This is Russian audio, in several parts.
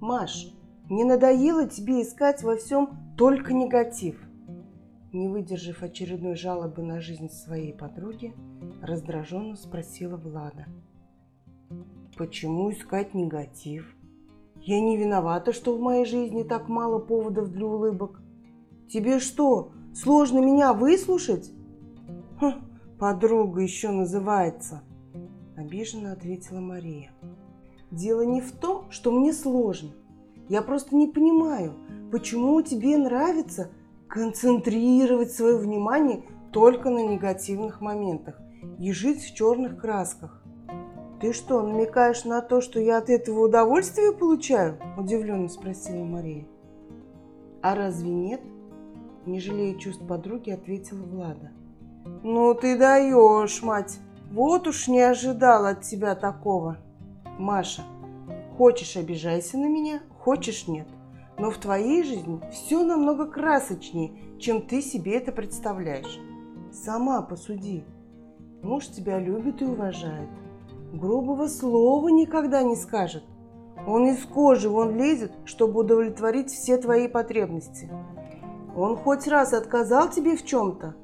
Маш, не надоело тебе искать во всем только негатив? Не выдержав очередной жалобы на жизнь своей подруги, раздраженно спросила Влада. Почему искать негатив? Я не виновата, что в моей жизни так мало поводов для улыбок. Тебе что, сложно меня выслушать? Хм, подруга еще называется, обиженно ответила Мария. Дело не в том, что мне сложно. Я просто не понимаю, почему тебе нравится концентрировать свое внимание только на негативных моментах и жить в черных красках. «Ты что, намекаешь на то, что я от этого удовольствие получаю?» – удивленно спросила Мария. «А разве нет?» – не жалея чувств подруги, ответила Влада. «Ну ты даешь, мать! Вот уж не ожидала от тебя такого!» «Маша, хочешь обижайся на меня, хочешь нет. Но в твоей жизни все намного красочнее, чем ты себе это представляешь. Сама посуди. Муж тебя любит и уважает. Грубого слова никогда не скажет. Он из кожи вон лезет, чтобы удовлетворить все твои потребности. Он хоть раз отказал тебе в чем-то?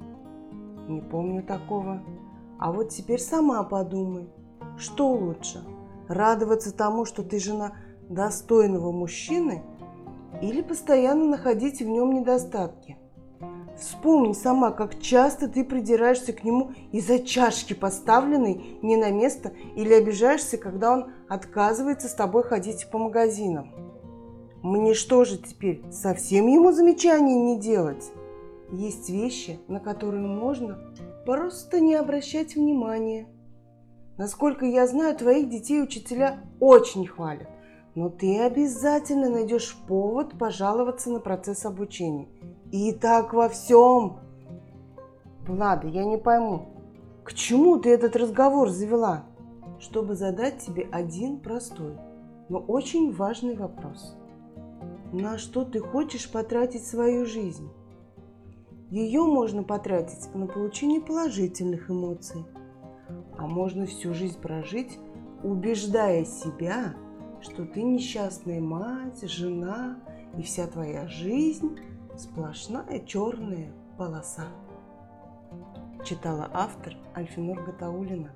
Не помню такого. А вот теперь сама подумай, что лучше? Радоваться тому, что ты жена достойного мужчины – или постоянно находить в нем недостатки. Вспомни сама, как часто ты придираешься к нему из-за чашки, поставленной не на место, или обижаешься, когда он отказывается с тобой ходить по магазинам. Мне что же теперь, совсем ему замечаний не делать? Есть вещи, на которые можно просто не обращать внимания. Насколько я знаю, твоих детей учителя очень хвалят. Но ты обязательно найдешь повод пожаловаться на процесс обучения. И так во всем. Влада, я не пойму, к чему ты этот разговор завела? Чтобы задать тебе один простой, но очень важный вопрос. На что ты хочешь потратить свою жизнь? Ее можно потратить на получение положительных эмоций, а можно всю жизнь прожить, убеждая себя, что ты несчастная мать, жена, и вся твоя жизнь сплошная черная полоса. Читала автор Альфинор Гатаулина.